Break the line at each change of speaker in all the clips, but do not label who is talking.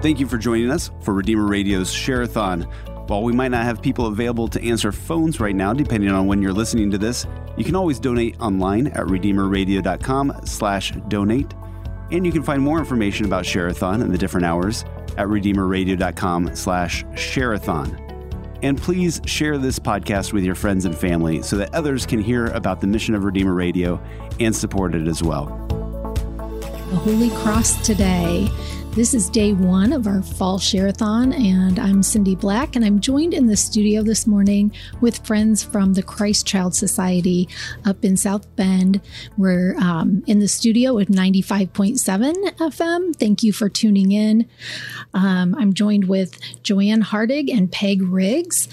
Thank you for joining us for Redeemer Radio's Share-a-thon. While we might not have people available to answer phones right now, depending on when you're listening to this, you can always donate online at redeemerradio.com slash donate. And you can find more information about Share-a-thon and the different hours at redeemerradio.com slash share-a-thon. And please share this podcast with your friends and family so that others can hear about the mission of Redeemer Radio and support it as well.
The Holy Cross today. This is day one of our fall share-a-thon, and I'm Cindy Black, and I'm joined in the studio this morning with friends from the Christ Child Society up in South Bend. We're um, in the studio with 95.7 FM. Thank you for tuning in. Um, I'm joined with Joanne Hardig and Peg Riggs,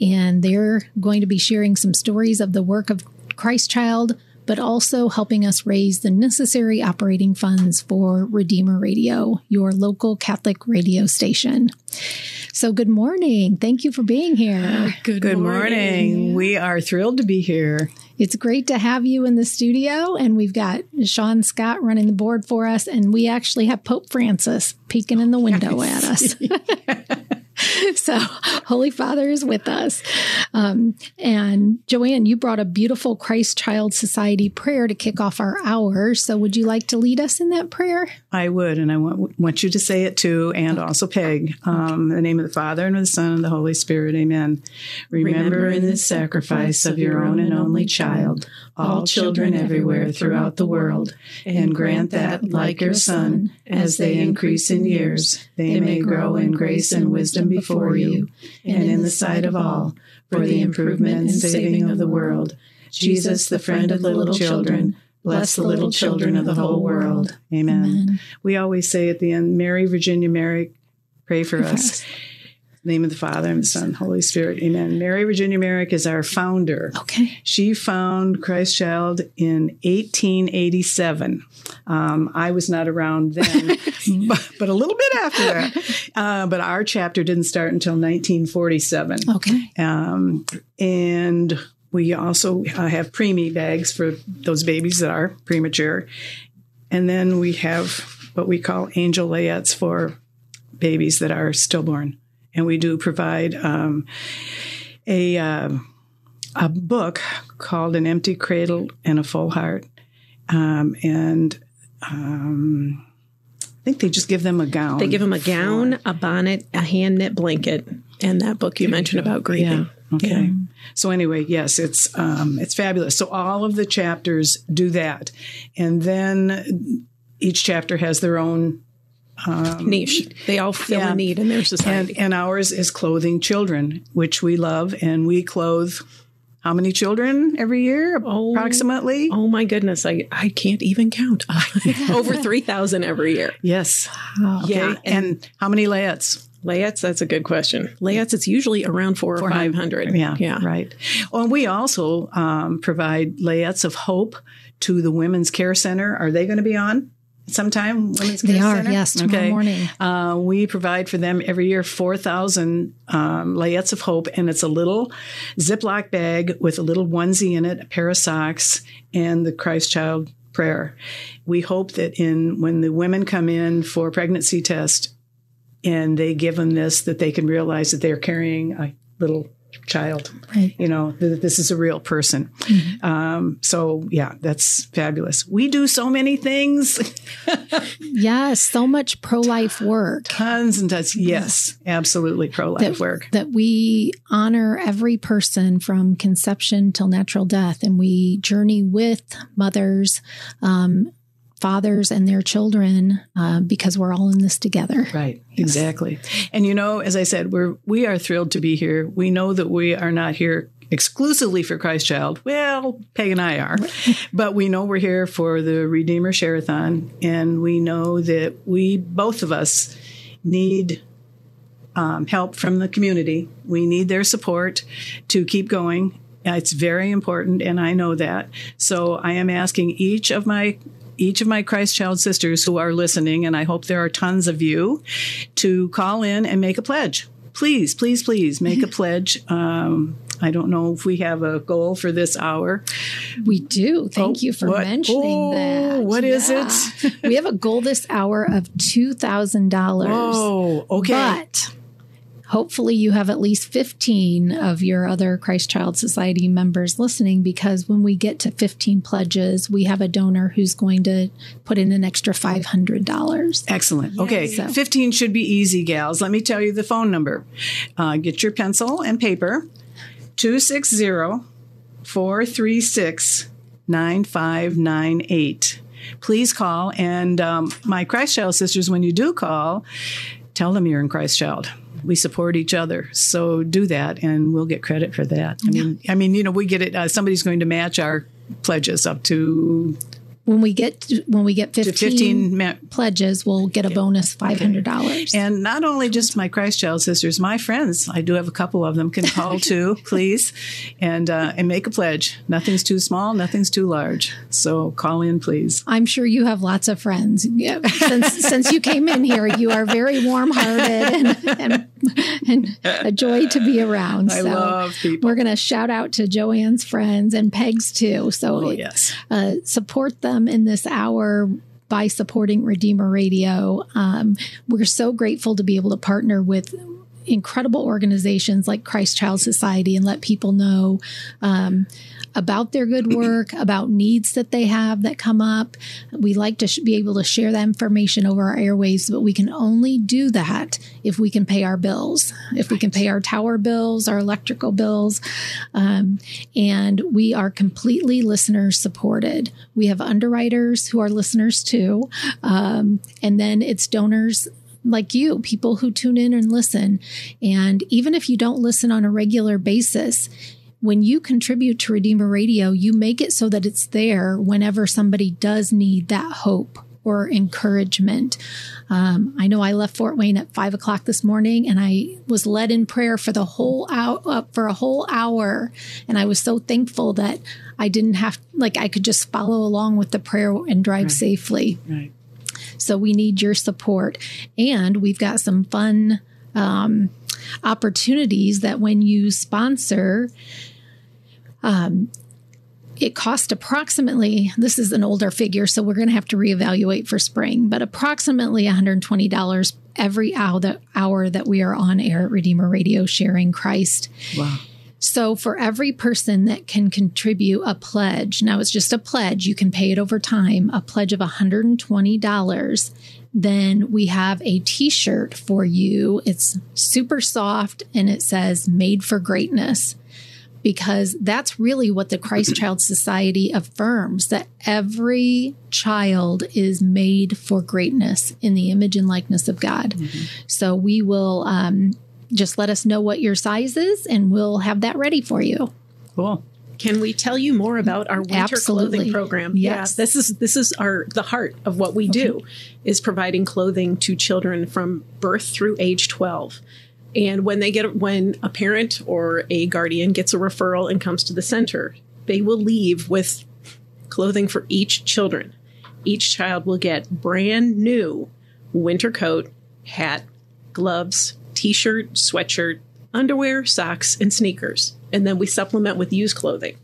and they're going to be sharing some stories of the work of Christ Child but also helping us raise the necessary operating funds for Redeemer Radio, your local Catholic radio station. So, good morning. Thank you for being here.
Good, good morning. morning. We are thrilled to be here.
It's great to have you in the studio, and we've got Sean Scott running the board for us, and we actually have Pope Francis peeking in the window at us. so Holy Father is with us. Um, and Joanne, you brought a beautiful Christ Child Society prayer to kick off our hour. So would you like to lead us in that prayer?
I would, and I want, want you to say it too, and okay. also Peg. Um, in the name of the Father and of the Son and the Holy Spirit. Amen. Remember, Remember in this sacrifice of your own and only child all children everywhere throughout the world, and grant that, like your Son, as they increase in years, they may grow in grace and wisdom before you, and in the sight of all, for the improvement and saving of the world. Jesus, the friend of the little children, bless the little children of the whole world. Amen. Amen. We always say at the end, Mary, Virginia, Merrick, pray for us name of the Father and the Son, Holy Spirit. Amen. Mary Virginia Merrick is our founder.
Okay.
She found Christ Child in 1887. Um, I was not around then, but, but, a little bit after that. Uh, but our chapter didn't start until 1947.
Okay.
Um, and we also uh, have preemie bags for those babies that are premature. And then we have what we call angel layettes for babies that are stillborn and we do provide um, a uh, a book called "An Empty Cradle and a Full Heart," um, and um, I think they just give them a gown.
They give them a gown, a bonnet, a hand knit blanket, and that book you mentioned about grieving.
Yeah. Okay. Yeah. So anyway, yes, it's um, it's fabulous. So all of the chapters do that, and then each chapter has their own
um, niche. They all fill yeah. a need in their society.
And, and ours is clothing children, which we love, and we clothe how many children every year oh, approximately?
Oh my goodness. I, I can't even count. Over 3000 every year.
Yes. Okay. yeah and, and, how many layettes
layettes that's a good question. Layettes it's usually around four or 500
yeah yeah. right. Well and we also um, provide layettes of hope to the women's care center. Are they going to be on sometime women's
they are
center?
yes tomorrow okay. morning
uh, we provide for them every year 4000 um, layettes of hope and it's a little ziploc bag with a little onesie in it a pair of socks and the christ child prayer we hope that in when the women come in for pregnancy test and they give them this that they can realize that they're carrying a little child.
Right.
You know, th- this is a real person. Mm-hmm. Um, so, yeah, that's fabulous. We do so many things.
yes, so much pro life work.
Tons and tons. Yes, absolutely pro life work.
That we honor every person from conception till natural death, and we journey with mothers. Um, fathers and their children uh, because we're all in this together.
Right, yes. exactly. And you know, as I said, we're we are thrilled to be here. We know that we are not here exclusively for Christ Child. Well, Peg and I are, but we know we're here for the Redeemer Share-a-thon, and we know that we both of us need um, help from the community. We need their support to keep going. It's very important, and I know that. So I am asking each of my each of my Christ Child sisters who are listening, and I hope there are tons of you, to call in and make a pledge. Please, please, please make a pledge. Um, I don't know if we have a goal for this hour.
We do. Thank
Oh,
you for
what?
mentioning
Oh,
that.
what is
Yeah.
it?
we have a goal this hour of $2,000.
Oh, okay.
But hopefully you have at least 15 of your other Christ Child Society members listening because when we get to 15 pledges, we have a donor who's going to put in an extra $500.
Excellent. Okay,
So-
15 should be easy, gals. Let me tell you the phone number. Uh, get your pencil and paper 260 436 9598. Please call. And um, my Christ Child sisters, when you do call, tell them you're in Christ Child. We support each other, so do that, and we'll get credit for that. I mean, I mean, you know, we get it. Uh, somebody's going to match our pledges up to
When we get to, when we get 15,
15 ma-
pledges, we'll get a bonus $500.
And not only just my Christ Child sisters, my friends, I do have a couple of them, can call too, please, and uh, and make a pledge. Nothing's too small, nothing's too large. So call in, please.
I'm sure you have lots of friends. Yeah, Since since you came in here, you are very warm hearted and, and and a joy to be around.
I
So
love people.
We're going to shout out to Joanne's friends and Peg's too. So
Oh, yes.
uh, support them in this hour by supporting Redeemer Radio. Um, we're so grateful to be able to partner with incredible organizations like Christ Child Society and let people know um, about their good work, about needs that they have that come up. We like to sh- be able to share that information over our airwaves, but we can only do that if we can pay our bills, if we can pay our tower bills, our electrical bills. Um, and we are completely listener supported. We have underwriters who are listeners too. Um, and then it's donors like you, people who tune in and listen. And even if you don't listen on a regular basis, when you contribute to Redeemer Radio, you make it so that it's there whenever somebody does need that hope or encouragement. Um, I know I left Fort Wayne at five o'clock this morning, and I was led in prayer for the whole hour uh, for a whole hour, and I was so thankful that I didn't have like I could just follow along with the prayer and drive safely.
Right.
So we need your support. And we've got some fun um, opportunities that when you sponsor, um, it cost approximately, this is an older figure, so we're going to have to reevaluate for spring, but approximately $120 every hour that, hour that we are on air at Redeemer Radio sharing Christ.
Wow.
So for every person that can contribute a pledge, now it's just a pledge, you can pay it over time, a pledge of $120, then we have a t-shirt for you. It's super soft and it says made for greatness because that's really what the Christ Child Society affirms that every child is made for greatness in the image and likeness of God. So we will um, just let us know what your size is and we'll have that ready for you.
Cool.
Can we tell you more about our winter
Absolutely.
clothing program?
Yes.
Yeah, this is this is our the heart of what we do is providing clothing to children from birth through age 12. And when they get when a parent or a guardian gets a referral and comes to the center, they will leave with clothing for each children. Each child will get brand new winter coat, hat, gloves, t-shirt, sweatshirt, underwear, socks, and sneakers. And then we supplement with used clothing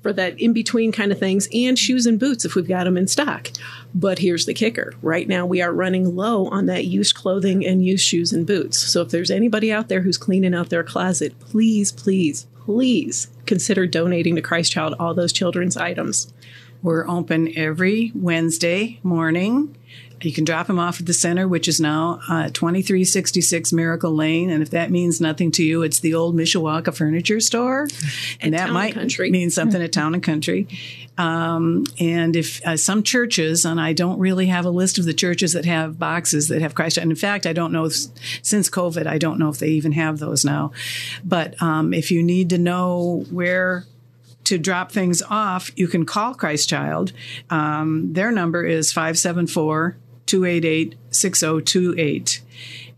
for that in between kind of things and shoes and boots if we've got them in stock. But here's the kicker. Right now we are running low on that used clothing and used shoes and boots. So if there's anybody out there who's cleaning out their closet, please, please, please consider donating to Christ Child all those children's items.
We're open every Wednesday morning. You can drop them off at the center, which is now uh, 2366 Miracle Lane. And if that means nothing to you, it's the old Mishawaka Furniture Store. And that might
Country.
mean something at Town and Country. Um, and if uh, some churches, and I don't really have a list of the churches that have boxes that have Christ. And in fact, I don't know if, since COVID, I don't know if they even have those now. But um, if you need to know where to drop things off, you can call Christ Child. Um, their number is 574 288 6028.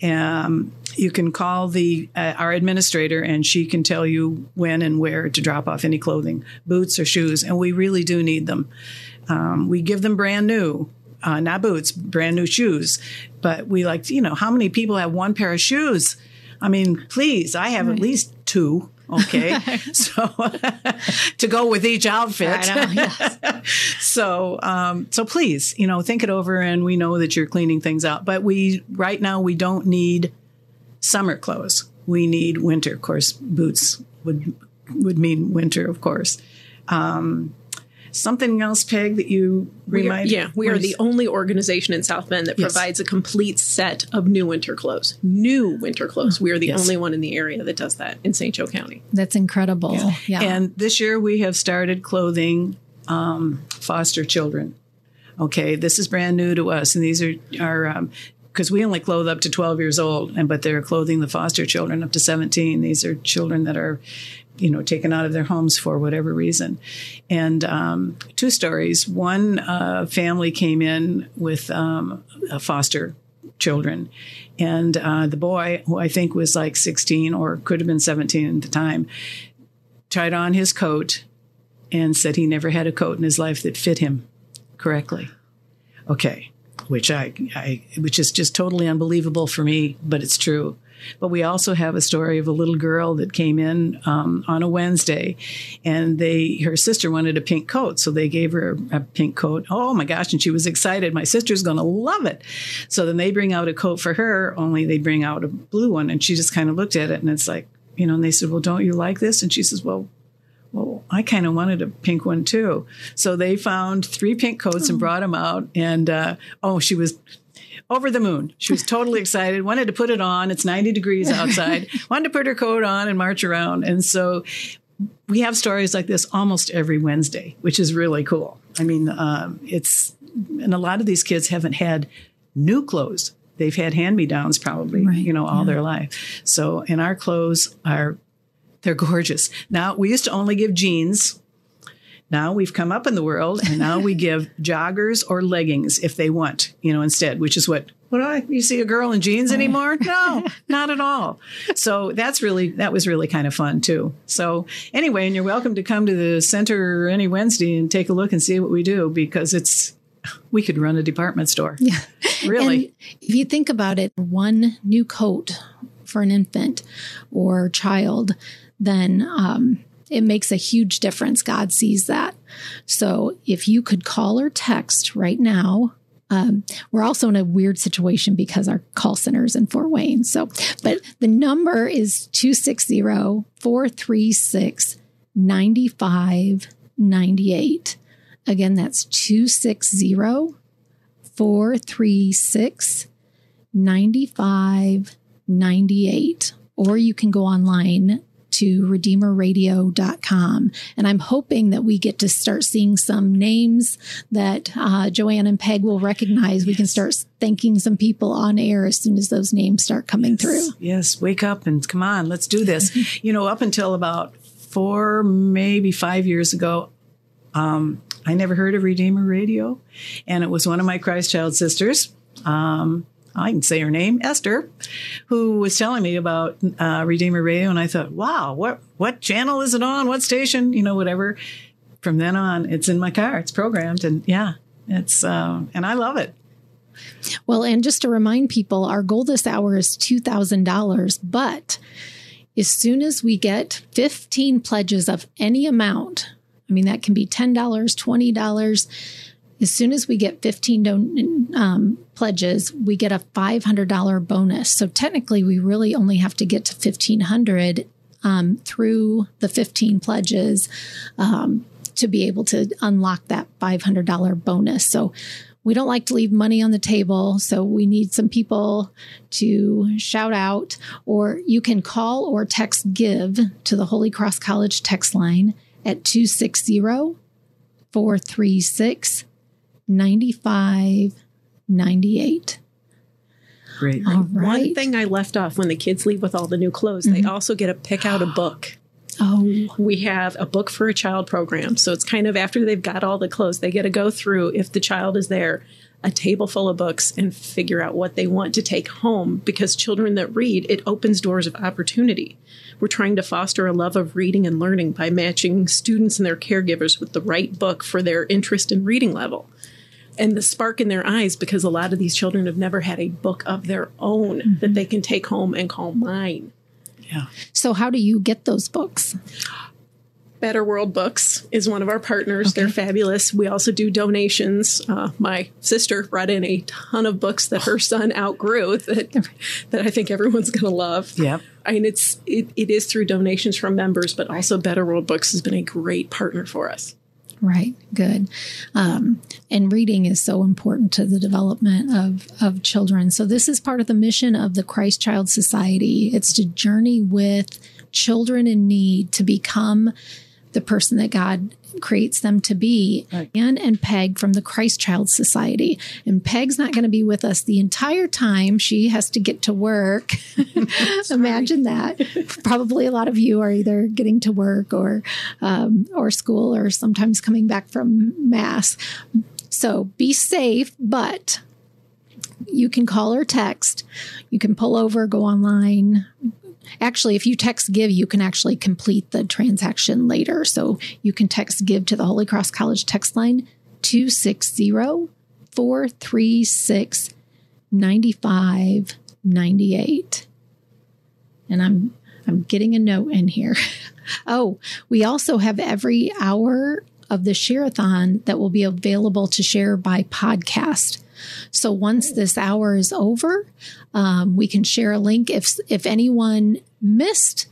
Um, you can call the uh, our administrator and she can tell you when and where to drop off any clothing, boots or shoes, and we really do need them. Um, we give them brand new, uh, not boots, brand new shoes. But we like, you know, how many people have one pair of shoes? I mean, please, I have at least two. Okay, so to go with each outfit.
Know, yes.
so, um, so please, you know, think it over, and we know that you're cleaning things out. But we right now we don't need summer clothes. We need winter. Of course, boots would would mean winter, of course. Um, something else, Peg, that you
We are,
remind?
yeah, we are the only organization in South Bend that
Yes.
provides a complete set of new winter clothes. New winter clothes. We are the
Yes.
only one in the area that does that in St. Joe County.
That's incredible. Yeah.
And this year we have started clothing um, foster children. Okay, this is brand new to us, and these are are because we only clothe up to 12 years old, and but they're clothing the foster children up to 17. These are children that are, you know, taken out of their homes for whatever reason. And um, two stories. One uh, family came in with um, foster children. And uh, the boy, who I think was like 16 or could have been 17 at the time, tried on his coat and said he never had a coat in his life that fit him correctly. Okay, which I, I which is just totally unbelievable for me, but it's true. But we also have a story of a little girl that came in um, on a Wednesday, and they her sister wanted a pink coat, so they gave her a pink coat. Oh my gosh! And she was excited. My sister's going to love it. So then they bring out a coat for her, only they bring out a blue one, and she just kind of looked at it, and it's like you know. And they said, "Well, don't you like this?" And she says, "Well, well, I kind of wanted a pink one too. So they found three pink coats and brought them out. And uh, oh, she was over the moon. She was totally excited, wanted to put it on. It's 90 degrees outside, wanted to put her coat on and march around. And so we have stories like this almost every Wednesday, which is really cool. I mean, um, it's, and a lot of these kids haven't had new clothes. They've had hand me downs probably,
Right,
you know, all their life. So, and our clothes are they're gorgeous. Now, we used to only give jeans. Now we've come up in the world and now we give joggers or leggings if they want, you know, instead, which is what, what do I, you see a girl in jeans anymore? No, not at all. So that's really, that was really kind of fun too. So anyway, and you're welcome to come to the center any Wednesday and take a look and see what we do because it's, we could run a department store.
Yeah.
Really.
And if you think about it, one new coat for an infant or child, then um, it makes a huge difference. God sees that. So if you could call or text right now, um, we're also in a weird situation because our call center is in Fort Wayne. So, but the number is 260 436 9598. Again, that's 260 436 9598. Or you can go online to redeemerradio.com. And I'm hoping that we get to start seeing some names that uh, Joanne and Peg will recognize. We can start thanking some people on air as soon as those names start coming through.
Yes, wake up and come on, let's do this. you know, up until about four, maybe five years ago, um, I never heard of Redeemer Radio, and it was one of my Christ Child sisters. Um, I can say her name, Esther, who was telling me about uh, Redeemer Radio, and I thought, wow, what what channel is it on? What station? You know, whatever. From then on, it's in my car. It's programmed, and yeah, it's uh, and I love it.
Well, and just to remind people, our goal this hour is $2,000, but as soon as we get 15 pledges of any amount, I mean, that can be $10, $20. As soon as we get 15 don- um, pledges, we get a $500 bonus. So technically, we really only have to get to 1500 um, through the 15 pledges um, to be able to unlock that $500 bonus. So we don't like to leave money on the table. So we need some people to shout out, or you can call or text give to the Holy Cross College text line at 260 436 9598.
Great.
All
One thing I left off when the kids leave with all the new clothes, they mm-hmm. also get to pick out a book.
Oh,
We have a book for a child program. So it's kind of after they've got all the clothes, they get to go through, if the child is there, a table full of books and figure out what they want to take home because children that read, it opens doors of opportunity. We're trying to foster a love of reading and learning by matching students and their caregivers with the right book for their interest and reading level. And the spark in their eyes because a lot of these children have never had a book of their own that they can take home and call mine.
Yeah.
So, how do you get those books?
Better World Books is one of our partners. Okay. They're fabulous. We also do donations. Uh, my sister brought in a ton of books that her son outgrew that that I think everyone's going to love.
Yeah,
I mean, it's it, it is through donations from members, but also Better World Books has been a great partner for us.
Right. Good. Um, and reading is so important to the development of, of children. So this is part of the mission of the Christ Child Society. It's to journey with children in need to become the person that God creates them to be. Right. Anne and Peg from the Christ Child Society. And Peg's not going to be with us the entire time. She has to get to work. Imagine that. Probably a lot of you are either getting to work or um, or school or sometimes coming back from mass. So be safe, but you can call or text. You can pull over, go online, Actually, if you text give, you can actually complete the transaction later. So you can text give to the Holy Cross College text line 260 436 9598. And I'm I'm getting a note in here. oh, we also have every hour of the share-a-thon that will be available to share by podcast. So once this hour is over, um, we can share a link. If if anyone missed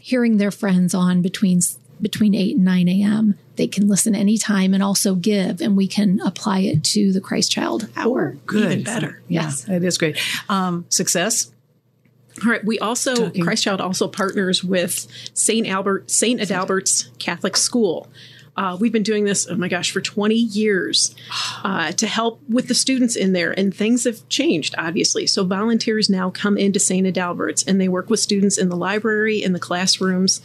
hearing their friends on between between 8 and 9 a.m. They can listen anytime and also give, and we can apply it to the Christ Child Hour.
Oh, good.
Even better.
Yeah, yes. it is great. Um, success?
All right. We also Talking. Christ Child also partners with Saint Albert Saint Adalbert's Catholic School. Uh, we've been doing this, oh my gosh, for 20 years uh, to help with the students in there. And things have changed, obviously. So volunteers now come into St. Adalbert's and they work with students in the library, in the classrooms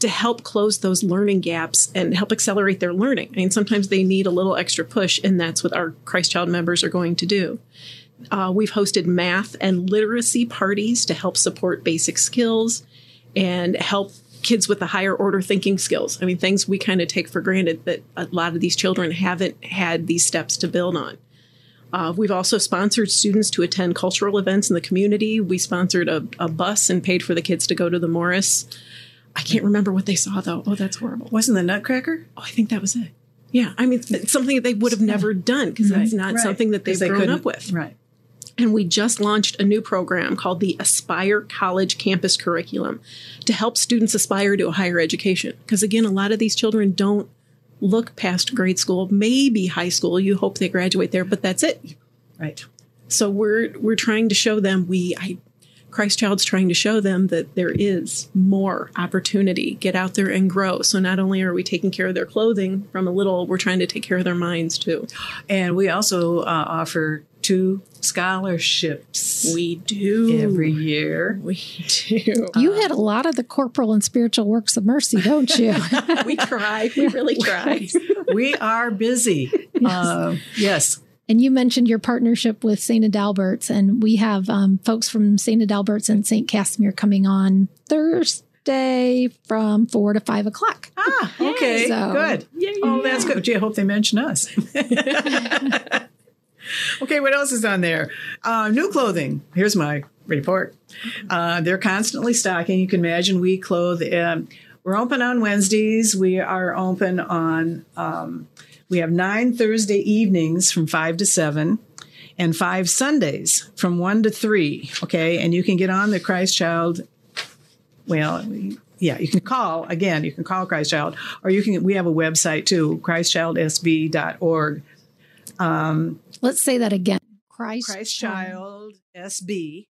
to help close those learning gaps and help accelerate their learning. I mean, sometimes they need a little extra push, and that's what our Christ Child members are going to do. Uh, we've hosted math and literacy parties to help support basic skills and help kids with the higher order thinking skills. I mean, things we kind of take for granted that a lot of these children haven't had these steps to build on. Uh, we've also sponsored students to attend cultural events in the community. We sponsored a, a, bus and paid for the kids to go to the Morris. I can't remember what they saw though. Oh, that's horrible.
Wasn't the Nutcracker?
Oh, I think that was it. Yeah, I mean, something that they would have never done because right, that's not right. something that they've they grown up with.
Right.
And we just launched a new program called the Aspire College Campus Curriculum to help students aspire to a higher education. Because again, a lot of these children don't look past grade school, maybe high school. You hope they graduate there, but that's it.
Right.
So we're we're trying to show them we I Christ Child's trying to show them that there is more opportunity. Get out there and grow. So not only are we taking care of their clothing from a little, we're trying to take care of their minds too.
And we also uh, offer two scholarships.
We do
every year.
We do.
You had a lot of the corporal and spiritual works of mercy, don't you?
we try. We really try.
we are busy. Yes. Uh, yes.
And you mentioned your partnership with St. Adalbert's, and we have um, folks from St. Adalbert's and St. Casimir coming on Thursday from four to five o'clock.
Ah, okay, so, good. Yeah, yeah, oh, that's good. Gee, I hope they mention us. okay, what else is on there? Uh, new clothing. Here's my report. Uh, they're constantly stocking. You can imagine we clothe. Um, we're open on Wednesdays. We are open on. Um, we have nine Thursday evenings from 5 to 7 and five Sundays from 1 to 3. Okay. And you can get on the Christ Child. Well, yeah, you can call again. You can call Christ Child, or you can. We have a website too, ChristChildSB.org.
Um, Let's say that again.
Christ, christchild sb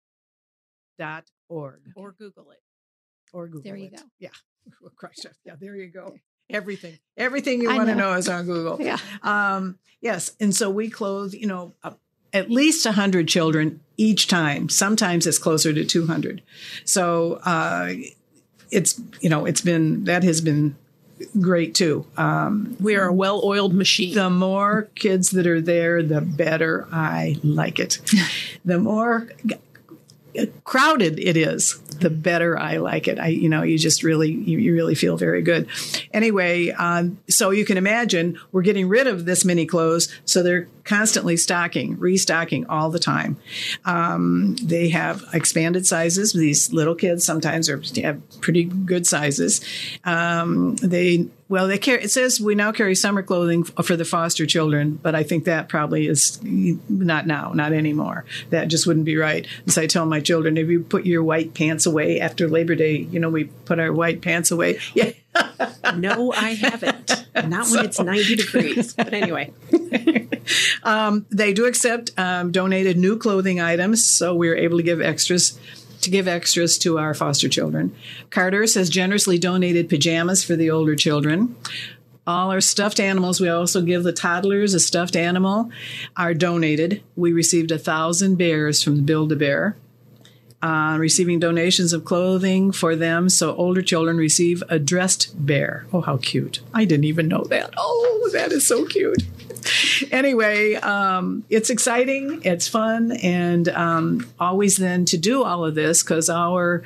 dot org
Or Google it.
Or Google.
There you
it.
go.
Yeah, Christ. Yeah, there you go everything everything you want to know is on google
yeah
um, yes and so we clothe you know uh, at least 100 children each time sometimes it's closer to 200 so uh, it's you know it's been that has been great too
um, we are a well-oiled machine
the more kids that are there the better i like it the more crowded it is, the better I like it. I, you know, you just really, you, you really feel very good. Anyway, um, so you can imagine we're getting rid of this many clothes, so they're constantly stocking, restocking all the time. Um, they have expanded sizes. These little kids sometimes are have pretty good sizes. Um, they well, they carry. It says we now carry summer clothing for the foster children, but I think that probably is not now, not anymore. That just wouldn't be right. So I tell my children, if you put your white pants away after Labor Day, you know we put our white pants away. Yeah.
No, I haven't. Not when it's 90 degrees. But anyway.
um, they do accept um, donated new clothing items, so we're able to give extras to give extras to our foster children. Carter's has generously donated pajamas for the older children. All our stuffed animals, we also give the toddlers a stuffed animal, are donated. We received a thousand bears from the Build a Bear. Uh, receiving donations of clothing for them so older children receive a dressed bear. Oh, how cute. I didn't even know that. Oh, that is so cute. anyway, um, it's exciting, it's fun, and um, always then to do all of this because our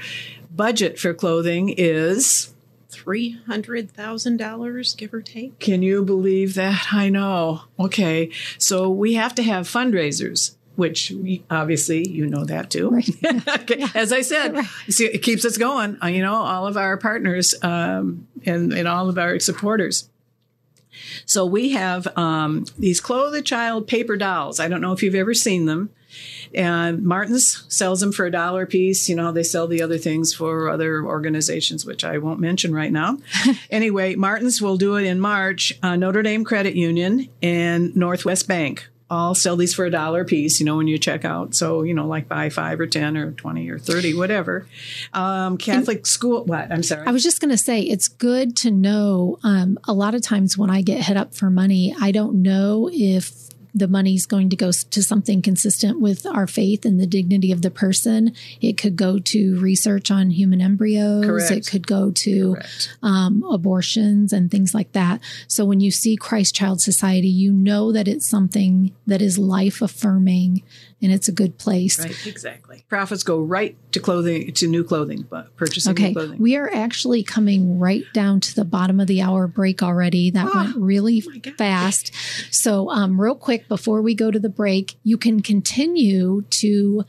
budget for clothing is
$300,000, give or take.
Can you believe that? I know. Okay. So we have to have fundraisers which we, obviously you know that too. Right. okay. As I said, right. see, it keeps us going. Uh, you know, all of our partners um, and, and all of our supporters. So we have um, these Clothe a Child paper dolls. I don't know if you've ever seen them. And Martin's sells them for a dollar a piece. You know, they sell the other things for other organizations, which I won't mention right now. anyway, Martin's will do it in March. Uh, Notre Dame Credit Union and Northwest Bank all sell these for a dollar a piece, you know, when you check out. So, you know, like buy five or 10 or 20 or 30, whatever. Um, Catholic and school, what? I'm sorry.
I was just going to say, it's good to know. Um, a lot of times when I get hit up for money, I don't know if the money's going to go to something consistent with our faith and the dignity of the person. It could go to research on human embryos. Correct. It could go to um, abortions and things like that. So when you see Christ Child Society, you know that it's something that is life affirming and it's a good place.
Right, exactly. Profits go right to clothing, to new clothing, but purchasing
okay.
new clothing.
We are actually coming right down to the bottom of the hour break already. That oh, went really oh fast. So, um, real quick before we go to the break, you can continue to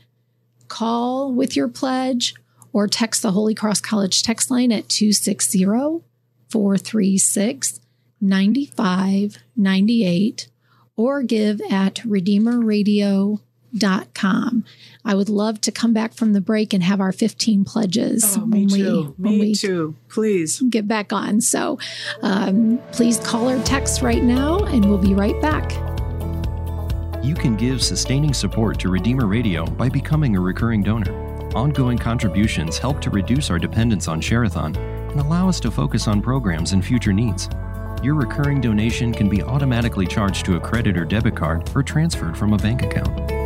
call with your pledge or text the Holy Cross College text line at 260 436 9598 or give at Redeemer Radio com. I would love to come back from the break and have our 15 pledges
oh, when, we, when me we too. Please
get back on. So um, please call or text right now, and we'll be right back.
You can give sustaining support to Redeemer Radio by becoming a recurring donor. Ongoing contributions help to reduce our dependence on Share-a-thon and allow us to focus on programs and future needs. Your recurring donation can be automatically charged to a credit or debit card or transferred from a bank account.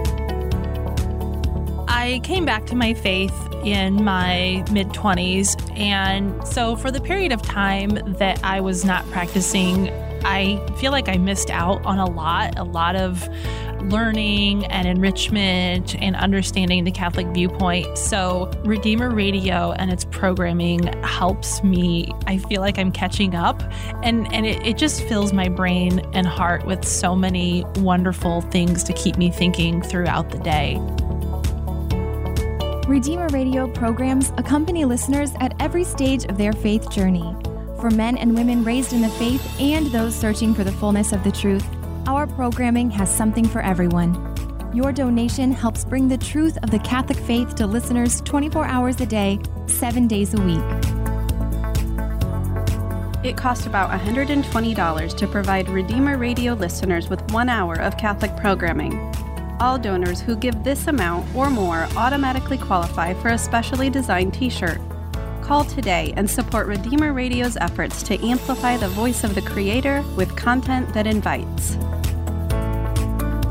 I came back to my faith in my mid 20s. And so, for the period of time that I was not practicing, I feel like I missed out on a lot, a lot of learning and enrichment and understanding the Catholic viewpoint. So, Redeemer Radio and its programming helps me. I feel like I'm catching up, and, and it, it just fills my brain and heart with so many wonderful things to keep me thinking throughout the day.
Redeemer Radio programs accompany listeners at every stage of their faith journey. For men and women raised in the faith and those searching for the fullness of the truth, our programming has something for everyone. Your donation helps bring the truth of the Catholic faith to listeners 24 hours a day, 7 days a week.
It costs about $120 to provide Redeemer Radio listeners with one hour of Catholic programming. All donors who give this amount or more automatically qualify for a specially designed t shirt. Call today and support Redeemer Radio's efforts to amplify the voice of the Creator with content that invites.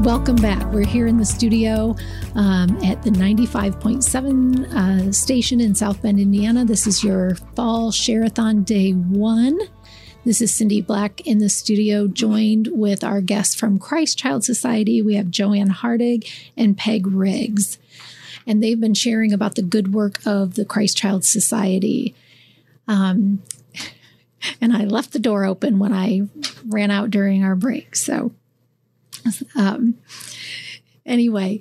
Welcome back. We're here in the studio um, at the 95.7 uh, station in South Bend, Indiana. This is your fall Share-a-thon day one. This is Cindy Black in the studio, joined with our guests from Christ Child Society. We have Joanne Hardig and Peg Riggs. And they've been sharing about the good work of the Christ Child Society. Um, and I left the door open when I ran out during our break. So Um, anyway,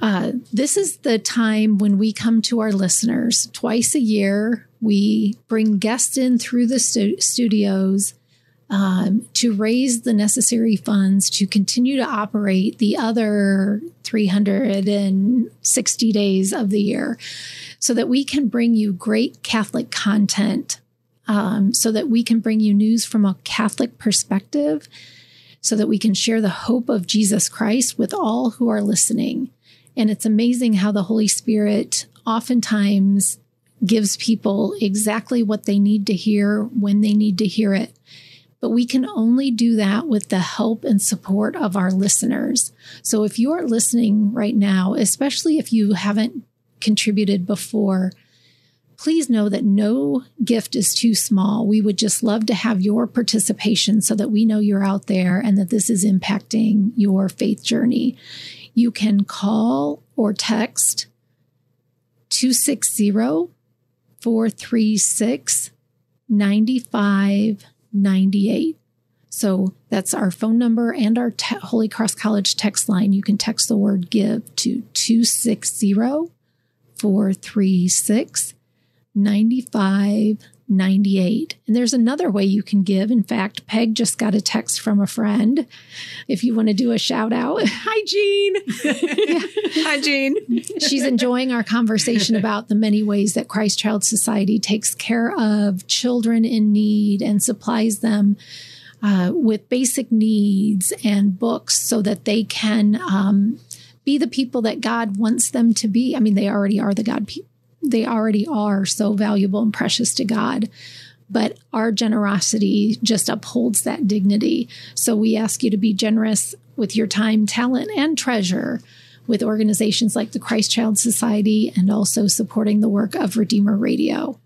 uh, this is the time when we come to our listeners twice a year. We bring guests in through the stu- studios um, to raise the necessary funds to continue to operate the other 360 days of the year so that we can bring you great Catholic content, um, so that we can bring you news from a Catholic perspective, so that we can share the hope of Jesus Christ with all who are listening. And it's amazing how the Holy Spirit oftentimes gives people exactly what they need to hear when they need to hear it. But we can only do that with the help and support of our listeners. So if you are listening right now, especially if you haven't contributed before, please know that no gift is too small. We would just love to have your participation so that we know you're out there and that this is impacting your faith journey. You can call or text 260 436 9598. So that's our phone number and our te- Holy Cross College text line. You can text the word give to 260 436 9598. And there's another way you can give. In fact, Peg just got a text from a friend. If you want to do a shout out.
Hi, Jean.
Hi, Jean.
She's enjoying our conversation about the many ways that Christ Child Society takes care of children in need and supplies them uh, with basic needs and books so that they can um, be the people that God wants them to be. I mean, they already are the God people. They already are so valuable and precious to God. But our generosity just upholds that dignity. So we ask you to be generous with your time, talent, and treasure with organizations like the Christ Child Society and also supporting the work of Redeemer Radio.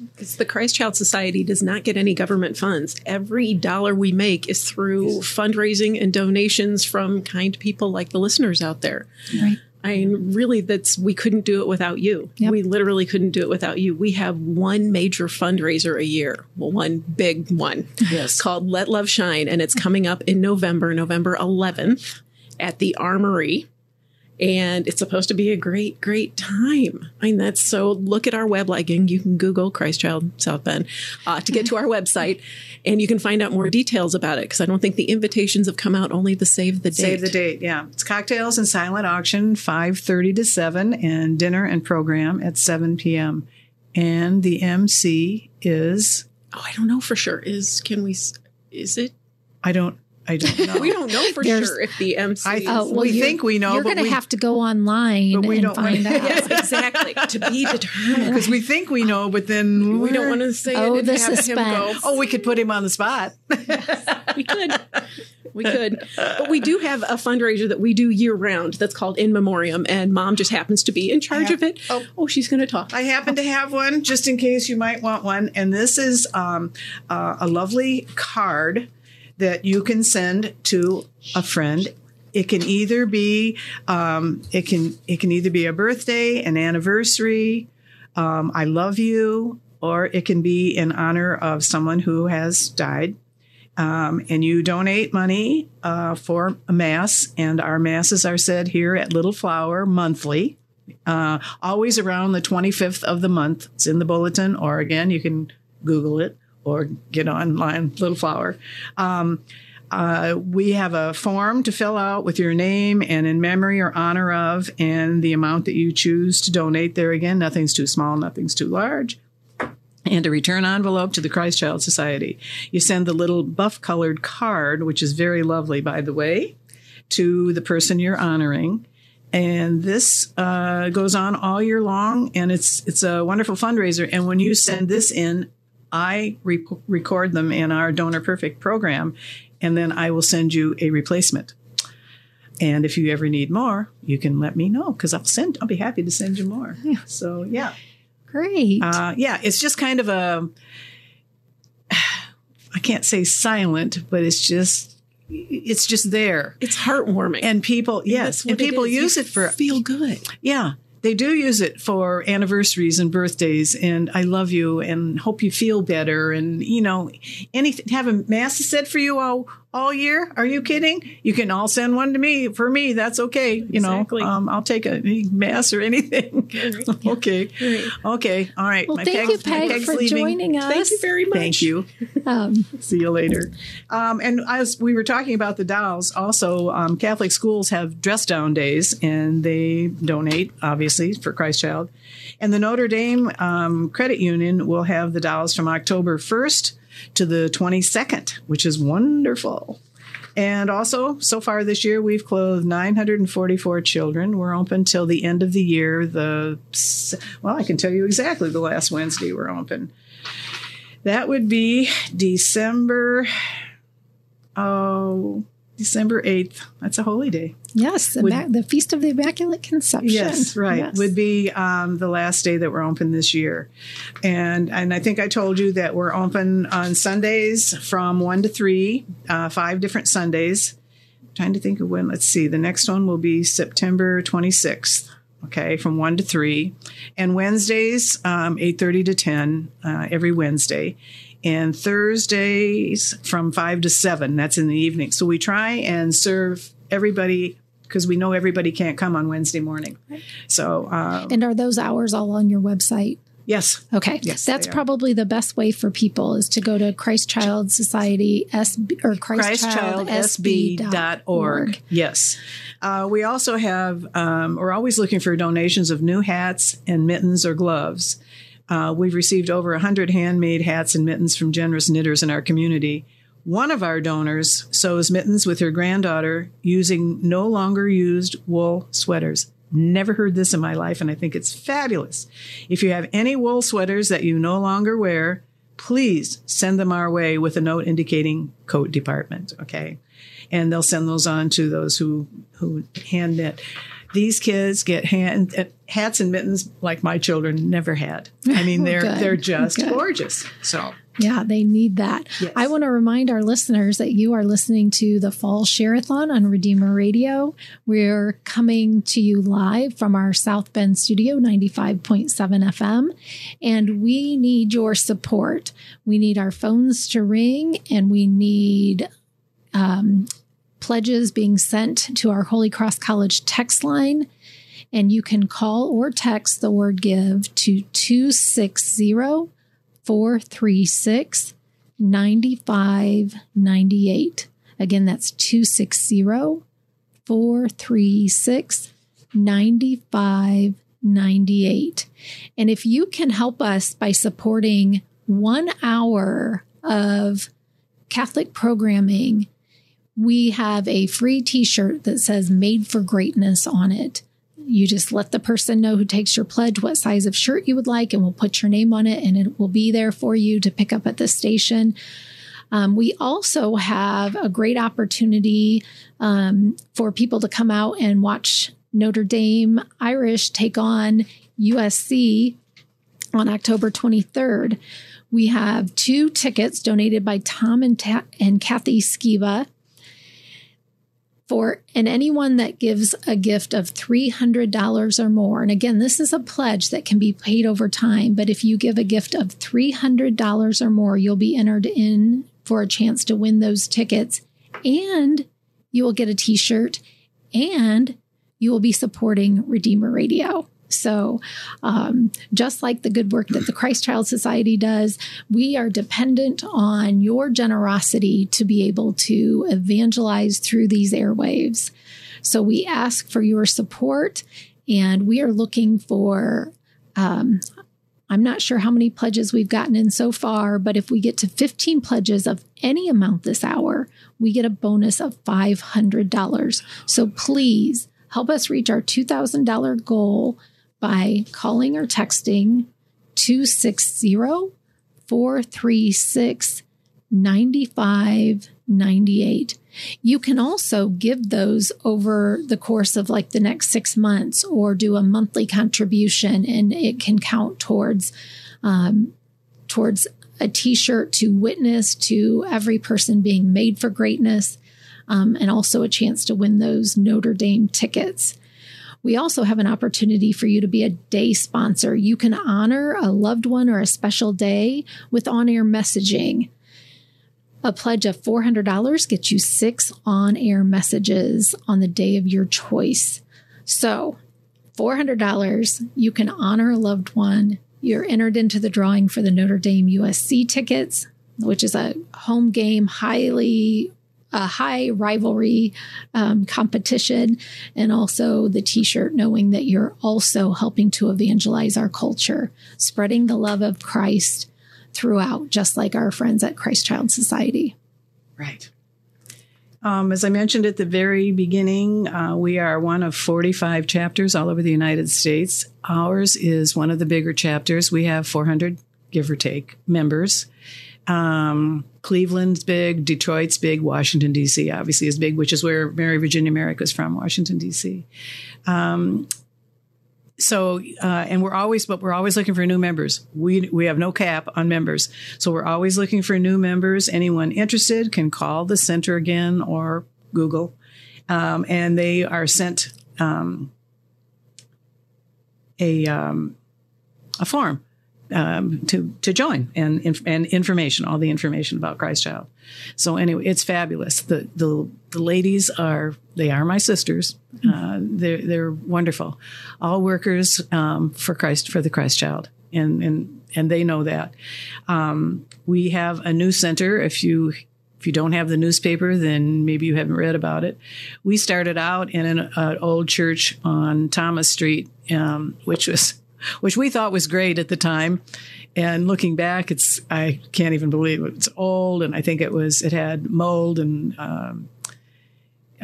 Because the Christ Child Society does not get any government funds. Every dollar we make is through fundraising and donations from kind people like the listeners out there.
Right.
I mean, really, that's we couldn't do it without you.
Yep.
We literally couldn't do it without you. We have one major fundraiser a year, well, one big one,
Yes.
called Let Love Shine, and it's coming up in November, November 11th, at the Armory. And it's supposed to be a great, great time. I mean, that's so. Look at our web liking. You can Google Christ Child South Bend uh, to get to our website, and you can find out more details about it. Because I don't think the invitations have come out. Only the save the date.
Save the date, yeah. It's cocktails and silent auction, 5.30 to 7, and dinner and program at 7 p.m. And the MC is,
Oh, I don't know for sure. Is can we? Is it?
I don't, I don't know.
We don't know for
There's-
sure if the MC.
I-
is-
Uh,
We think we know,
You're going to have to go online
but we
and
don't
find
want-
out.
yes, exactly. to be determined.
Because we think we know, but then
We don't want to say
Oh,
it and
the
have him go.
suspense.
Oh, we could put him on the spot.
we could. We could. But we do have a fundraiser that we do year round that's called In Memoriam, and mom just happens to be in charge of it.
Oh.
oh she's going to talk.
I happen to have one just in case you might want one. And this is um, uh, a lovely card that you can send to a friend. It can either be um, it can it can either be a birthday, an anniversary, um, I love you, or it can be in honor of someone who has died. Um, and you donate money uh, for a mass, and our masses are said here at Little Flower monthly uh, always around the 25th of the month. It's in the bulletin, or again, you can Google it or get online, Little Flower. Um, uh, we have a form to fill out with your name and in memory or honor of, and the amount that you choose to donate. There again, nothing's too small, nothing's too large. And a return envelope to the Christ Child Society. You send the little buff colored card, which is very lovely, by the way, to the person you're honoring and this uh, goes on all year long and it's it's a wonderful fundraiser and when you send this in i re- record them in our donor perfect program and then i will send you a replacement and if you ever need more you can let me know because i'll send i'll be happy to send you more Yeah. so yeah
Great.
uh, yeah it's just kind of a i can't say silent but it's just it's just there
it's heartwarming.
and people yes
what
and people
is.
use
You
it for
feel good.
yeah, they do use it for anniversaries and birthdays and I love you and hope you feel better. And you know anything have a mass said for you all all year. Are you kidding? You can all send one to me for me. That's okay. You
Exactly.
know, um, I'll take a mass or anything. okay. Okay. All right.
Well,
My
thank you,
peg's- my
Peg, for
leaving.
joining us.
Thank you very much.
Thank you.
Um,
See you later. Um, and as we were talking about the dolls, also um, Catholic schools have dress down days, and they donate obviously for Christ Child. And the Notre Dame um, Credit Union will have the dolls from October 1st to the 22nd, which is wonderful. And also, so far this year, we've clothed 944 children. We're open till the end of the year. The well, I can tell you exactly the last Wednesday we're open. That would be December. Oh, December eighth. That's a holy day.
yes, the,
Would-
ma- the Feast of the Immaculate Conception.
Yes, right.
Yes.
Would be um, the last day that we're open this year, and and I think I told you that we're open on Sundays from one to three, uh, five different Sundays. trying to think of when. Let's see. The next one will be September twenty sixth. Okay, from one to three, and Wednesdays um, eight thirty to ten uh, every Wednesday. And Thursdays from five to seven. That's in the evening. So we try and serve everybody because we know everybody can't come on Wednesday morning. So, um,
And are those hours all on your website?
yes,
Okay.
Yes,
That's probably the best way for people is to go to Christ Child Society SB or Christ Child SB
ChristchildSB.org. Yes. Uh, we also have, um, we're always looking for donations of new hats and mittens or gloves. Uh, we've received over 100 handmade hats and mittens from generous knitters in our community. One of our donors sews mittens with her granddaughter using no longer used wool sweaters. Never heard this in my life, and I think it's fabulous. If you have any wool sweaters that you no longer wear, please send them our way with a note indicating coat department, okay? And they'll send those on to those who who hand knit. These kids get hand hats and mittens like my children never had. I mean, they're
Good.
they're just
Good.
gorgeous. So
Yeah, they need that.
Yes.
I want to remind our listeners that you are listening to the Fall Share-a-thon on Redeemer Radio. We're coming to you live from our South Bend studio, 95.7 FM, and we need your support. We need our phones to ring, and we need um, pledges being sent to our Holy Cross College text line. And you can call or text the word give to 260 436 9598. Again, that's 260 436 9598. And if you can help us by supporting one hour of Catholic programming, we have a free t shirt that says Made for Greatness on it. You just let the person know who takes your pledge what size of shirt you would like, and we'll put your name on it, and it will be there for you to pick up at the station. Um, we also have a great opportunity um, for people to come out and watch Notre Dame Irish take on USC on October 23rd. We have two tickets donated by Tom and, Ta- and Kathy Skiba for and anyone that gives a gift of $300 or more and again this is a pledge that can be paid over time but if you give a gift of $300 or more you'll be entered in for a chance to win those tickets and you will get a t-shirt and you will be supporting redeemer radio so, um, just like the good work that the Christ Child Society does, we are dependent on your generosity to be able to evangelize through these airwaves. So, we ask for your support, and we are looking for. Um, I'm not sure how many pledges we've gotten in so far, but if we get to 15 pledges of any amount this hour, we get a bonus of $500. So please help us reach our $2,000 goal by calling or texting 260 436 9598. You can also give those over the course of like the next six months or do a monthly contribution and it can count towards um, towards a t-shirt to witness to every person being made for greatness um, and also a chance to win those Notre Dame tickets. We also have an opportunity for you to be a day sponsor. You can honor a loved one or a special day with on air messaging. A pledge of $400 gets you six on air messages on the day of your choice. So, $400, you can honor a loved one. You're entered into the drawing for the Notre Dame USC tickets, which is a home game, highly a high rivalry um, competition, and also the t shirt, knowing that you're also helping to evangelize our culture, spreading the love of Christ throughout, just like our friends at Christ Child Society.
Right. Um, as I mentioned at the very beginning, uh, we are one of 45 chapters all over the United States. Ours is one of the bigger chapters. We have 400, give or take, members. Um, Cleveland's big, Detroit's big, Washington, D.C. obviously is big, which is where Mary Virginia Merrick is from, Washington, D.C. Um, so uh, and we're always but we're always looking for new members we we have no cap on members so we're always looking for new members anyone interested can call the center again or google um, and they are sent um, a um, a form um, to to join and and information, all the information about Christ Child. So anyway, it's fabulous. The the the ladies are they are my sisters. Uh, they're they're wonderful, all workers um, for Christ for the Christ Child, and and and they know that. Um, we have a new center. If you if you don't have the newspaper, then maybe you haven't read about it. We started out in an uh, old church on Thomas Street, um, which was which we thought was great at the time. And looking back, it's I can't even believe it. It's old, and I think it was it had mold and um,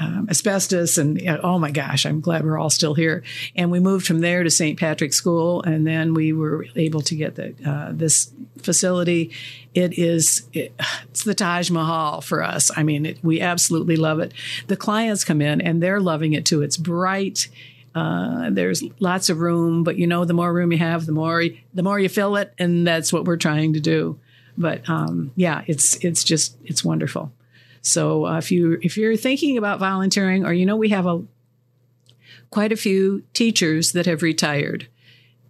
um, asbestos, and oh my gosh, I'm glad we're all still here. And we moved from there to St. Patrick's School, and then we were able to get the, uh, this facility. It is it, it's the Taj Mahal for us. I mean, it, we absolutely love it. The clients come in and they're loving it too. It's bright uh, there's lots of room, but you know, the more room you have, the more the more you fill it, and that's what we're trying to do. But um, yeah, it's it's just it's wonderful. So uh, if you if you're thinking about volunteering, or you know, we have a quite a few teachers that have retired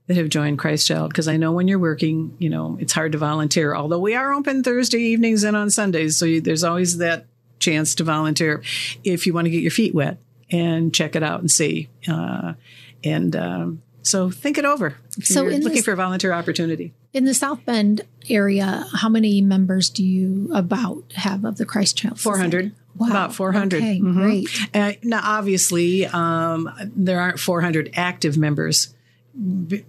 that have joined Christ Child because I know when you're working, you know, it's hard to volunteer. Although we are open Thursday evenings and on Sundays, so you, there's always that chance to volunteer if you want to get your feet wet and check it out and see. Uh, and um, so think it over. If so you're looking this, for a volunteer opportunity.
In the South Bend area, how many members do you about have of the Christ Child?
400. Wow. About 400.
Okay, mm-hmm. great.
Uh, now, obviously, um, there aren't 400 active members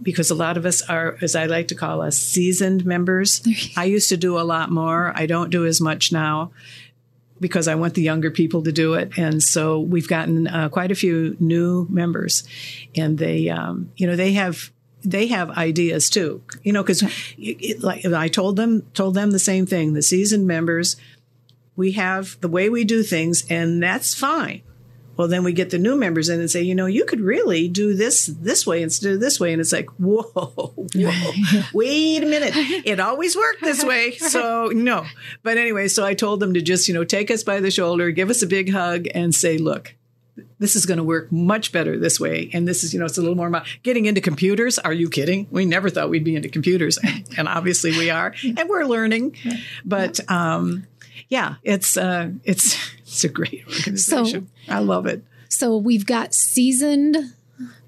because a lot of us are, as I like to call us, seasoned members. I used to do a lot more. I don't do as much now because I want the younger people to do it. And so we've gotten uh, quite a few new members, and they, um, you know, they have they have ideas too. You know, because like I told them told them the same thing. The seasoned members, we have the way we do things, and that's fine. Well, then we get the new members in and say, you know, you could really do this this way instead of this way. And it's like, whoa, whoa, wait a minute. It always worked this way. So, no. But anyway, so I told them to just, you know, take us by the shoulder, give us a big hug, and say, look, this is going to work much better this way. And this is, you know, it's a little more about getting into computers. Are you kidding? We never thought we'd be into computers. And obviously we are. And we're learning. But um, yeah, it's uh, it's it's a great organization. So, I love it.
So we've got seasoned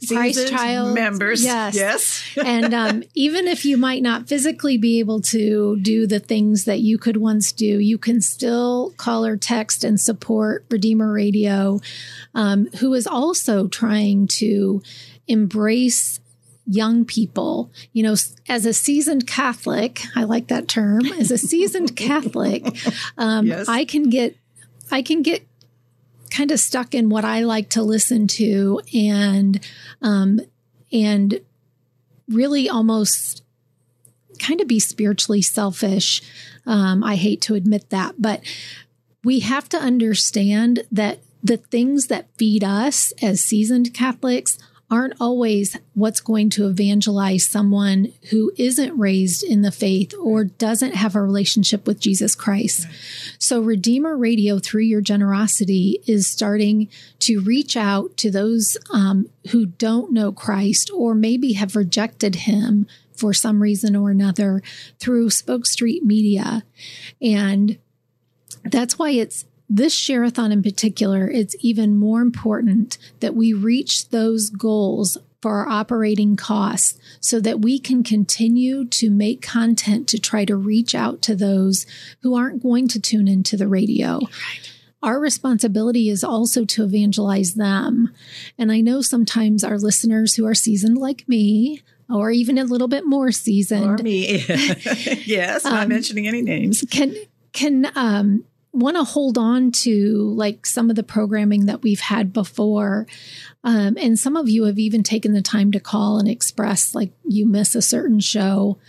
Christ Child
members.
Yes.
Yes.
and um, even if you might not physically be able to do the things that you could once do, you can still call or text and support Redeemer Radio, um, who is also trying to embrace young people. You know, as a seasoned Catholic, I like that term. As a seasoned Catholic, um, yes. I can get, I can get kind of stuck in what I like to listen to, and um, and really almost kind of be spiritually selfish. Um, I hate to admit that, but we have to understand that the things that feed us as seasoned Catholics aren't always what's going to evangelize someone who isn't raised in the faith or doesn't have a relationship with Jesus Christ. Right. So, Redeemer Radio, through your generosity, is starting to reach out to those um, who don't know Christ or maybe have rejected him for some reason or another through Spoke Street Media. And that's why it's this Shareathon in particular, it's even more important that we reach those goals for our operating costs so that we can continue to make content to try to reach out to those who aren't going to tune into the radio. Right. Our responsibility is also to evangelize them. And I know sometimes our listeners who are seasoned like me, or even a little bit more seasoned,
or me, yes, not um, mentioning any names,
can can um, want to hold on to like some of the programming that we've had before. Um, and some of you have even taken the time to call and express like you miss a certain show.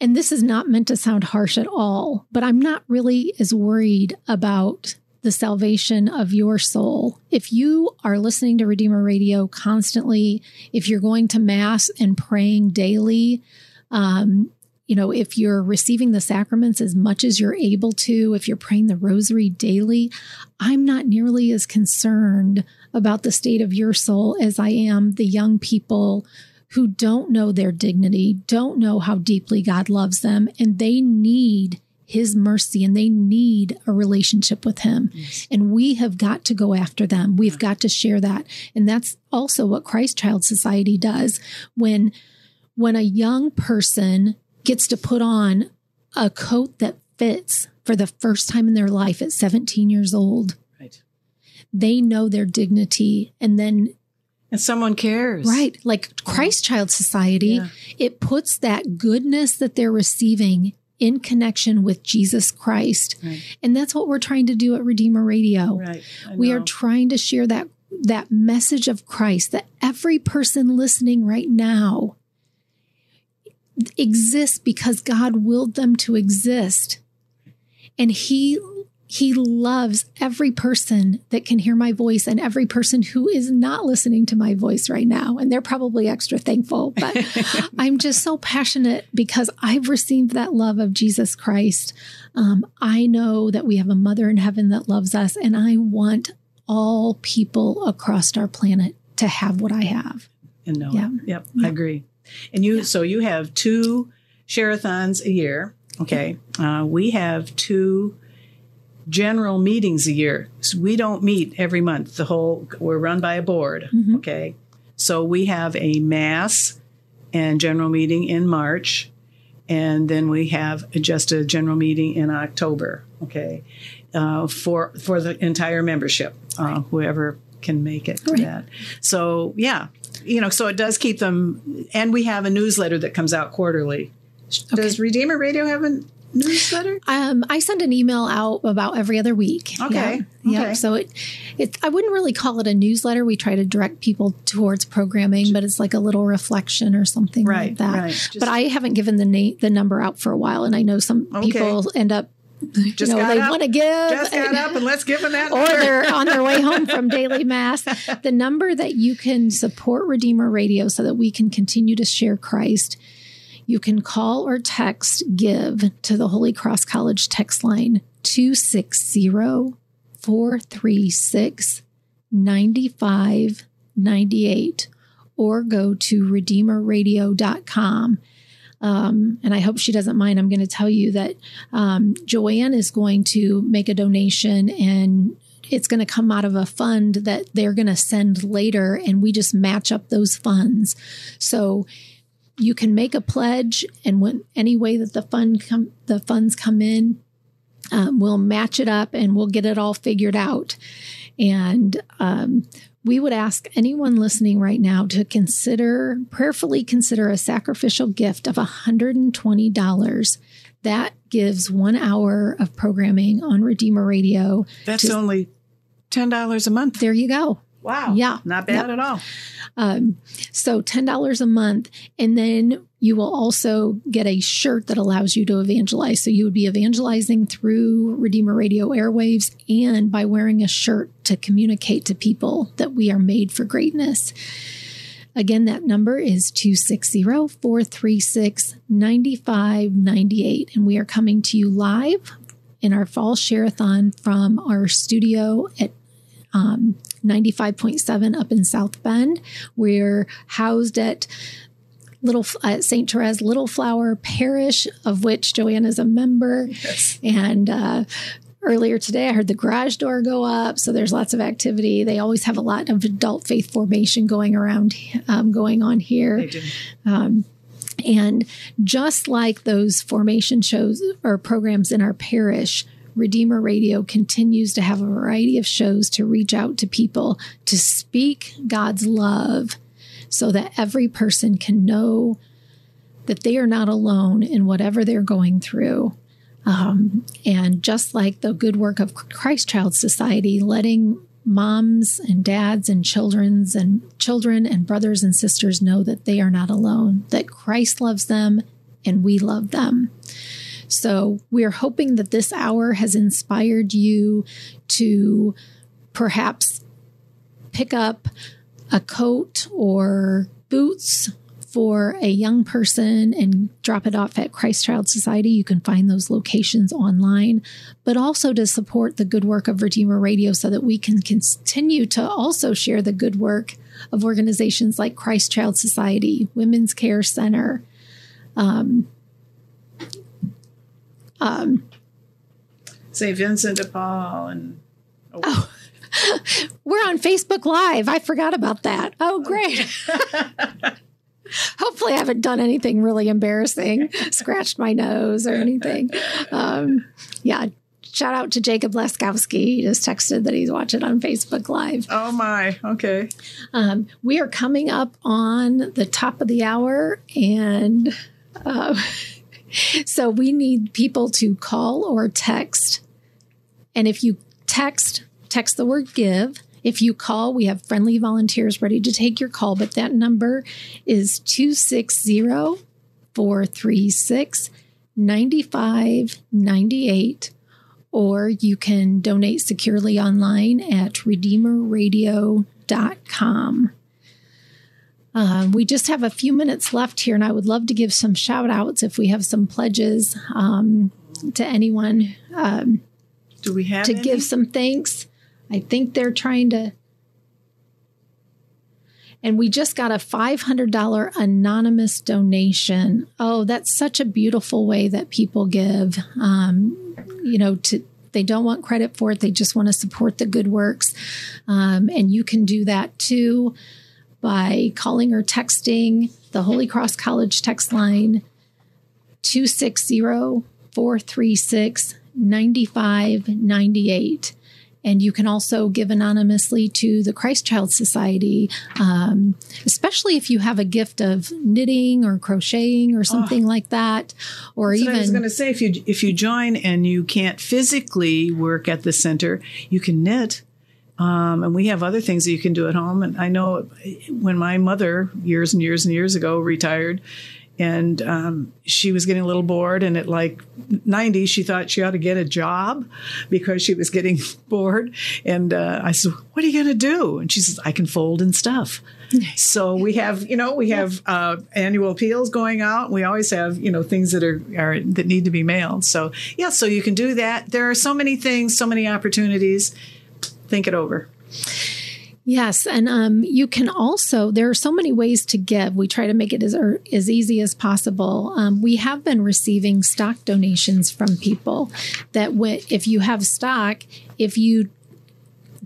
And this is not meant to sound harsh at all, but I'm not really as worried about the salvation of your soul. If you are listening to Redeemer Radio constantly, if you're going to Mass and praying daily, um, you know, if you're receiving the sacraments as much as you're able to, if you're praying the rosary daily, I'm not nearly as concerned about the state of your soul as I am the young people who don't know their dignity, don't know how deeply God loves them, and they need his mercy and they need a relationship with him. Yes. And we have got to go after them. We've yeah. got to share that. And that's also what Christ Child Society does when when a young person gets to put on a coat that fits for the first time in their life at 17 years old. Right. They know their dignity and then
and someone cares.
Right. Like Christ Child Society, yeah. it puts that goodness that they're receiving in connection with Jesus Christ. Right. And that's what we're trying to do at Redeemer Radio. Right. We are trying to share that that message of Christ that every person listening right now exist because God willed them to exist. And he he loves every person that can hear my voice and every person who is not listening to my voice right now. And they're probably extra thankful, but I'm just so passionate because I've received that love of Jesus Christ. Um, I know that we have a mother in heaven that loves us, and I want all people across our planet to have what I have.
And know yeah. Yep, I agree. And you, yeah. so you have two shareathons a year. Okay. Uh, we have two general meetings a year. So we don't meet every month. The whole, we're run by a board. Mm-hmm. Okay. So we have a mass and general meeting in March. And then we have just a general meeting in October. Okay. Uh, for, for the entire membership, uh, whoever can make it right. that. So yeah, you know, so it does keep them. And we have a newsletter that comes out quarterly. Okay. Does Redeemer Radio have a newsletter?
Um, I send an email out about every other week.
Okay.
Yeah. Okay. So it, it, I wouldn't really call it a newsletter. We try to direct people towards programming, but it's like a little reflection or something right, like that. Right. Just, but I haven't given the name, the number out for a while, and I know some okay. people end up
just
you know, they want to give.
Just got up and let's give them that.
or they're on their way home from daily mass. The number that you can support Redeemer Radio so that we can continue to share Christ. You can call or text give to the Holy Cross College text line 260 436 9598 or go to redeemerradio.com um, and I hope she doesn't mind. I'm going to tell you that um, Joanne is going to make a donation and it's going to come out of a fund that they're going to send later, and we just match up those funds. So you can make a pledge, and when any way that the fund come, the funds come in, um, we'll match it up and we'll get it all figured out. And um, we would ask anyone listening right now to consider, prayerfully consider a sacrificial gift of $120. That gives one hour of programming on Redeemer Radio.
That's to, only $10 a month.
There you go.
Wow.
Yeah.
Not bad
Yep.
at all.
Um, so $10 a month. And then you will also get a shirt that allows you to evangelize. So you would be evangelizing through Redeemer Radio airwaves and by wearing a shirt to communicate to people that we are made for greatness. Again, that number is 260 436 9598. And we are coming to you live in our fall shareathon from our studio at um, 95.7 up in South Bend. We're housed at Little uh, St. Therese Little Flower Parish, of which Joanne is a member. And uh, earlier today, I heard the garage door go up, so there's lots of activity. They always have a lot of adult faith formation going around, um, going on here.
They do.
Um, and just like those formation shows or programs in our parish, Redeemer Radio continues to have a variety of shows to reach out to people to speak God's love so that every person can know that they are not alone in whatever they're going through. Um, and just like the good work of Christ Child Society, letting moms and dads and children's and children and brothers and sisters know that they are not alone, that Christ loves them and we love them. So we're hoping that this hour has inspired you to perhaps pick up a coat or boots for a young person and drop it off at Christ Child Society. You can find those locations online, but also to support the good work of Redeemer Radio so that we can continue to also share the good work of organizations like Christ Child Society, Women's Care Center. Um, um,
St. Vincent de Paul and
Oh, we're on Facebook Live. I forgot about that. Oh, great. Hopefully, I haven't done anything really embarrassing, scratched my nose or anything. Um, yeah. Shout out to Jacob Laskowski. He just texted that he's watching on Facebook Live.
oh my, okay.
Um, we are coming up on the top of the hour, and uh, so we need people to call or text. And if you text, text the word give. If you call, we have friendly volunteers ready to take your call, but that number is 260 436 9598 or you can donate securely online at redeemerradio.com. Um, we just have a few minutes left here, and I would love to give some shout outs if we have some pledges um, to anyone um,
Do we have
to
any?
give some thanks. I think they're trying to. And we just got a $500 anonymous donation. Oh, that's such a beautiful way that people give. Um, you know, to they don't want credit for it; they just want to support the good works. Um, and you can do that too by calling or texting the Holy Cross College text line 260 436 9598. And you can also give anonymously to the Christ Child Society, um, especially if you have a gift of knitting or crocheting or something like that, or
what I was going to say if you if you join and you can't physically work at the center, you can knit. Um, and we have other things that you can do at home. And I know when my mother, years and years and years ago, retired, and um, she was getting a little bored. And at like 90, she thought she ought to get a job because she was getting bored. And uh, I said, What are you going to do? And she says, I can fold and stuff. So we have, you know, we have uh, annual appeals going out. We always have, you know, things that are, are that need to be mailed. So yeah, so you can do that. There are so many things, so many opportunities. Think it over.
Yes, and um, you can also. There are so many ways to give. We try to make it as er, as easy as possible. Um, we have been receiving stock donations from people that if you have stock, if you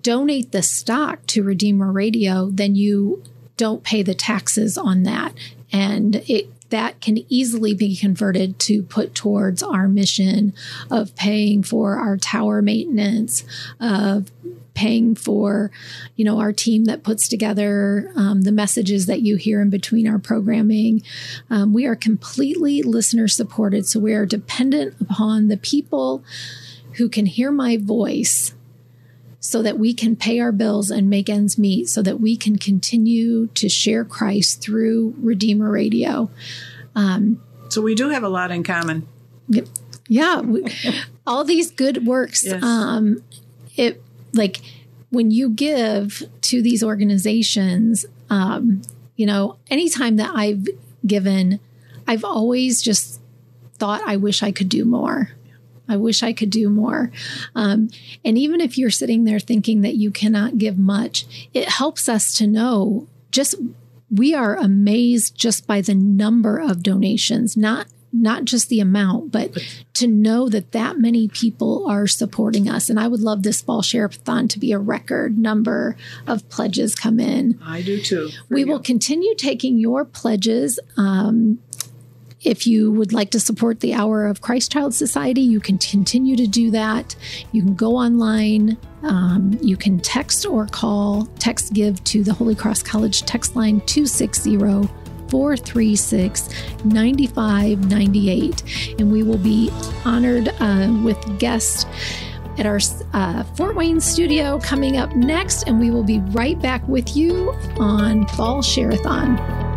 donate the stock to Redeemer Radio, then you don't pay the taxes on that, and it that can easily be converted to put towards our mission of paying for our tower maintenance, of paying for, you know, our team that puts together um, the messages that you hear in between our programming. Um, we are completely listener supported, so we are dependent upon the people who can hear my voice so that we can pay our bills and make ends meet, so that we can continue to share Christ through Redeemer Radio.
Um, so we do have a lot in common.
Yeah, we, all these good works. Yes. Um, it like when you give to these organizations, um, you know, anytime that I've given, I've always just thought, I wish I could do more. I wish I could do more. Um, and even if you're sitting there thinking that you cannot give much, it helps us to know just we are amazed just by the number of donations, not not just the amount, but to know that that many people are supporting us. And I would love this fall share-a-thon to be a record number of pledges come in.
I do too.
We you. will continue taking your pledges. Um, if you would like to support the Hour of Christ Child Society, you can continue to do that. You can go online. Um, you can text or call, text give to the Holy Cross College text line 260 436 9598. And we will be honored uh, with guests at our uh, Fort Wayne studio coming up next. And we will be right back with you on Fall Share-a-thon.